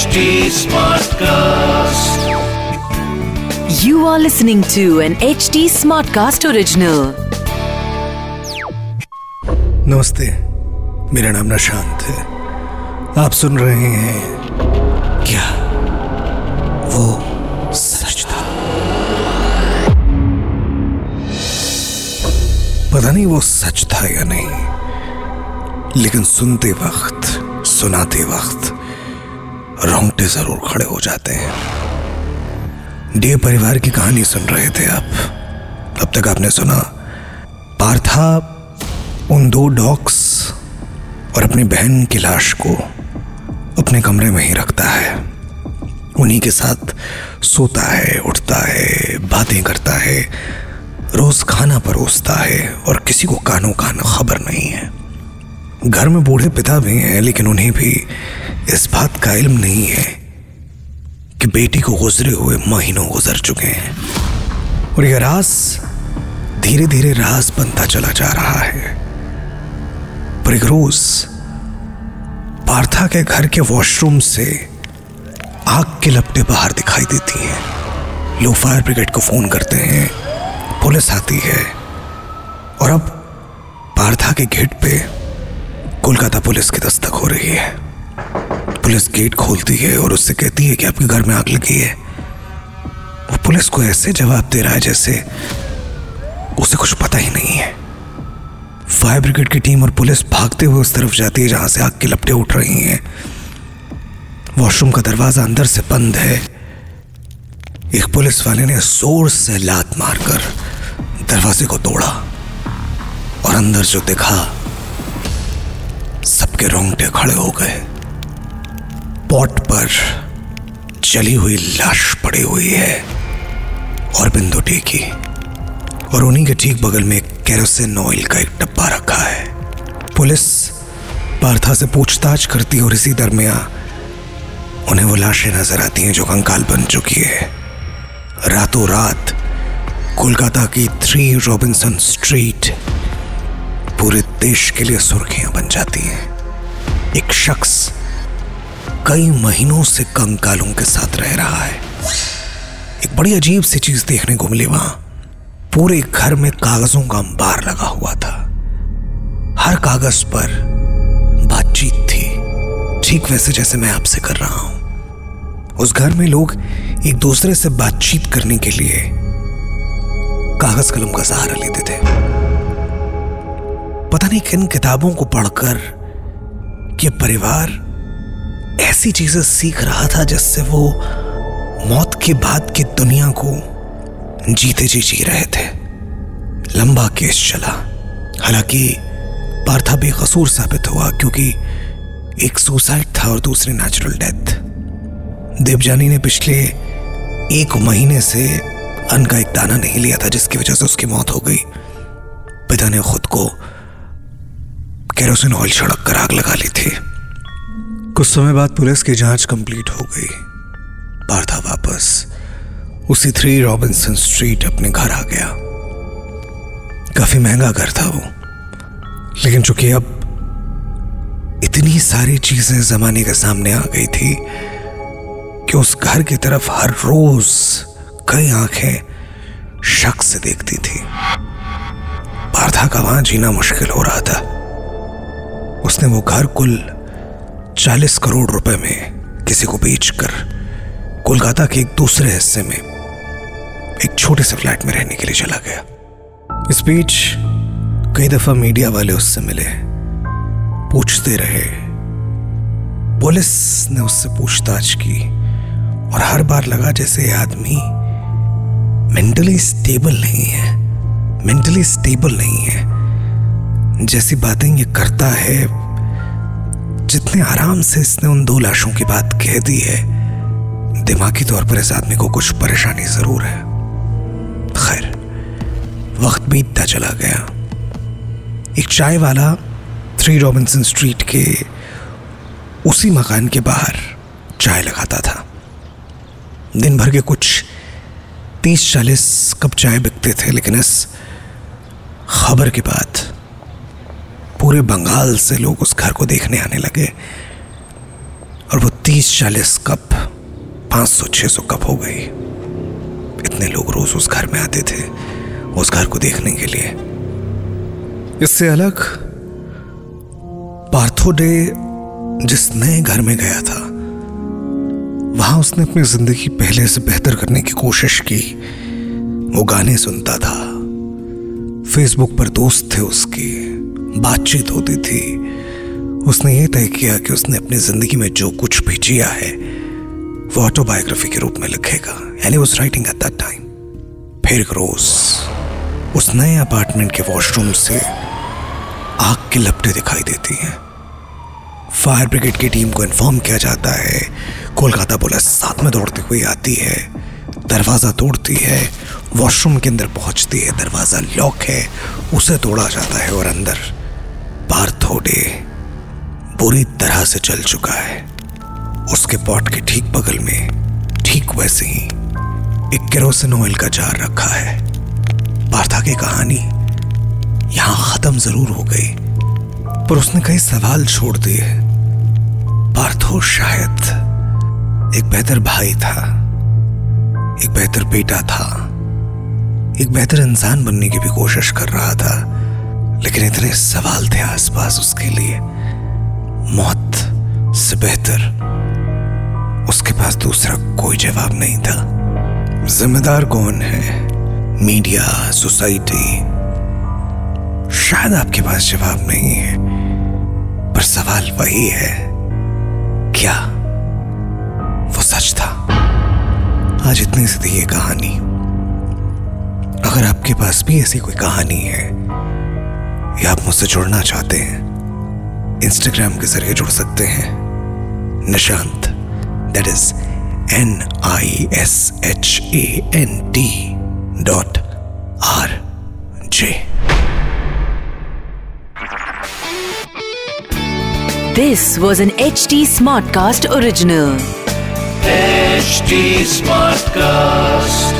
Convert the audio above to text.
HD Smartcast. You are listening to an HD Smartcast original. नमस्ते मेरा नाम निशांत है आप सुन रहे हैं क्या वो सच था पता नहीं वो सच था या नहीं लेकिन सुनते वक्त सुनाते वक्त रोंगटे ज़रूर खड़े हो जाते हैं। डे परिवार की कहानी सुन रहे थे आप। अब तक आपने सुना, पार्था, उन दो डॉग्स और अपनी बहन की लाश को अपने कमरे में ही रखता है। उन्हीं के साथ सोता है, उठता है, बातें करता है, रोज खाना परोसता है और किसी को कानों कान खबर नहीं है। घर में बूढ़े पिता भी हैं, लेकिन उन्हें भी इस बात का इल्म नहीं है कि बेटी को गुजरे हुए महीनों गुजर चुके हैं और यह रास धीरे धीरे रास बनता चला जा रहा है। पर एक रोज पार्था के घर के वॉशरूम से आग के लपटे बाहर दिखाई देती हैं। लोग फायर ब्रिगेड को फ़ोन करते हैं। पुलिस आती है। और अब पार्था के गेट पे कोलकाता पुलिस की दस्तक हो रही है। पुलिस गेट खोलती है और उससे कहती है कि आपके घर में आग लगी है। वो पुलिस को ऐसे जवाब दे रहा है जैसे उसे कुछ पता ही नहीं है। फायर ब्रिगेड की टीम और पुलिस भागते हुए उस तरफ़ जाती है जहाँ से आग की लपटे उठ रही हैं। वॉशरूम का दरवाज़ा अंदर से बंद है। एक पुलिस वाले ने ज़ोर से लात मारकर दरवाजे को तोड़ा और अंदर जो दिखा, सबके रोंगटे खड़े हो गए। पॉट पर जली हुई लाश पड़ी हुई है और बिंदु टेकी। और उन्हीं के ठीक बगल में कैरोसिन ऑयल का एक डब्बा रखा है। पुलिस पार्था से पूछताछ करती है और इसी दरमियान उन्हें वो लाशें नज़र आती हैं जो कंकाल बन चुकी है। रातों रात कोलकाता की थ्री रॉबिन्सन स्ट्रीट पूरे देश के लिए सुर्खियाँ बन जाती हैं। एक शख्स कई महीनों से कंकालों के साथ रह रहा है। एक बड़ी अजीब सी चीज़ देखने को मिली वहाँ। पूरे घर में कागजों का अंबार लगा हुआ था। हर कागज़ पर बातचीत थी। ठीक वैसे जैसे मैं आपसे कर रहा हूँ। उस घर में लोग एक दूसरे से बातचीत करने के लिए कागज़ कलम का सहारा लेते थे। पता नहीं किन किताबों को पढ़कर ये परिवार ऐसी चीज़ें सीख रहा था जिससे वो मौत के बाद की दुनिया को जीते जी जी रहे थे। लंबा केस चला। हालाँकि पार्था बेकसूर साबित हुआ क्योंकि एक सुसाइड था और दूसरी नेचुरल डेथ देवजानी ने पिछले एक महीने से अन्न का एक दाना नहीं लिया था, जिसकी वजह से उसकी मौत हो गई। पिता ने खुद को केरोसिन ऑयल छिड़क कर आग लगा ली थी। कुछ समय बाद पुलिस की जाँच कंप्लीट हो गई। पार्था वापस उसी थ्री रॉबिन्सन स्ट्रीट अपने घर आ गया। काफ़ी महँगा घर था वो, लेकिन चूँकि अब इतनी सारी चीज़ें जमाने के सामने आ गई थी कि उस घर की तरफ़ हर रोज कई आँखें शक से देखती थी। पार्था का वहाँ जीना मुश्किल हो रहा था। उसने वो घर कुल चालीस करोड़ रुपए में किसी को बेचकर कोलकाता के एक दूसरे हिस्से में एक छोटे से फ्लैट में रहने के लिए चला गया। इस बीच कई दफ़ा मीडिया वाले उससे मिले, पूछते रहे। पुलिस ने उससे पूछताछ की और हर बार लगा जैसे ये आदमी मेंटली स्टेबल नहीं है मेंटली स्टेबल नहीं है। जैसी बातें ये करता है जितने आराम से इसने उन दो लाशों की बात कह दी है, दिमागी तौर पर इस आदमी को कुछ परेशानी ज़रूर है। खैर, वक्त बीतता चला गया। एक चाय वाला थ्री रॉबिन्सन स्ट्रीट के उसी मकान के बाहर चाय लगाता था। दिन भर के कुछ तीस चालीस कप चाय बिकते थे, लेकिन इस खबर के बाद पूरे बंगाल से लोग उस घर को देखने आने लगे। और वो तीस चालीस कप, पाँच सौ, छह सौ कप हो गई। इतने लोग रोज उस घर में आते थे, उस घर को देखने के लिए। इससे अलग, पार्थो डे जिस नए घर में गया था, वहाँ उसने अपनी ज़िंदगी पहले से बेहतर करने की कोशिश की। वो गाने सुनता था। फेसबुक पर दोस्त थे उसके। बातचीत होती थी। उसने ये तय किया कि उसने अपनी ज़िंदगी में जो कुछ भी जिया है, वो ऑटोबायोग्राफी के रूप में लिखेगा। And was writing at that time फिर रोज उस नए अपार्टमेंट के वॉशरूम से आग की लपटें दिखाई देती हैं। फायर ब्रिगेड की टीम को इन्फॉर्म किया जाता है, कोलकाता पुलिस साथ में दौड़ती हुई आती है, दरवाज़ा तोड़ती है वॉशरूम के अंदर पहुँचती है, दरवाज़ा लॉक है, उसे तोड़ा जाता है और अंदर पार्थोडे बुरी तरह से चल चुका है। उसके पॉट के ठीक बगल में ठीक वैसे ही एक केरोसिन ऑयल का जार रखा है। पार्था की कहानी यहाँ खत्म ज़रूर हो गई, पर उसने कई सवाल छोड़ दिए। पार्थो शायद एक बेहतर भाई था, एक बेहतर बेटा था, एक बेहतर इंसान बनने की भी कोशिश कर रहा था। लेकिन इतने सवाल थे आसपास उसके लिए। मौत से बेहतर उसके पास दूसरा कोई जवाब नहीं था। जिम्मेदार कौन है? मीडिया, सोसाइटी, शायद आपके पास जवाब नहीं है। पर सवाल वही है, क्या वो सच था? आज इतनी सी थी ये कहानी। अगर आपके पास भी ऐसी कोई कहानी है या आप मुझसे जुड़ना चाहते हैं इंस्टाग्राम के ज़रिए जुड़ सकते हैं Nishant that is N I S H A N T dot R J this was an This was an HT Smartcast original. HD Smartcast.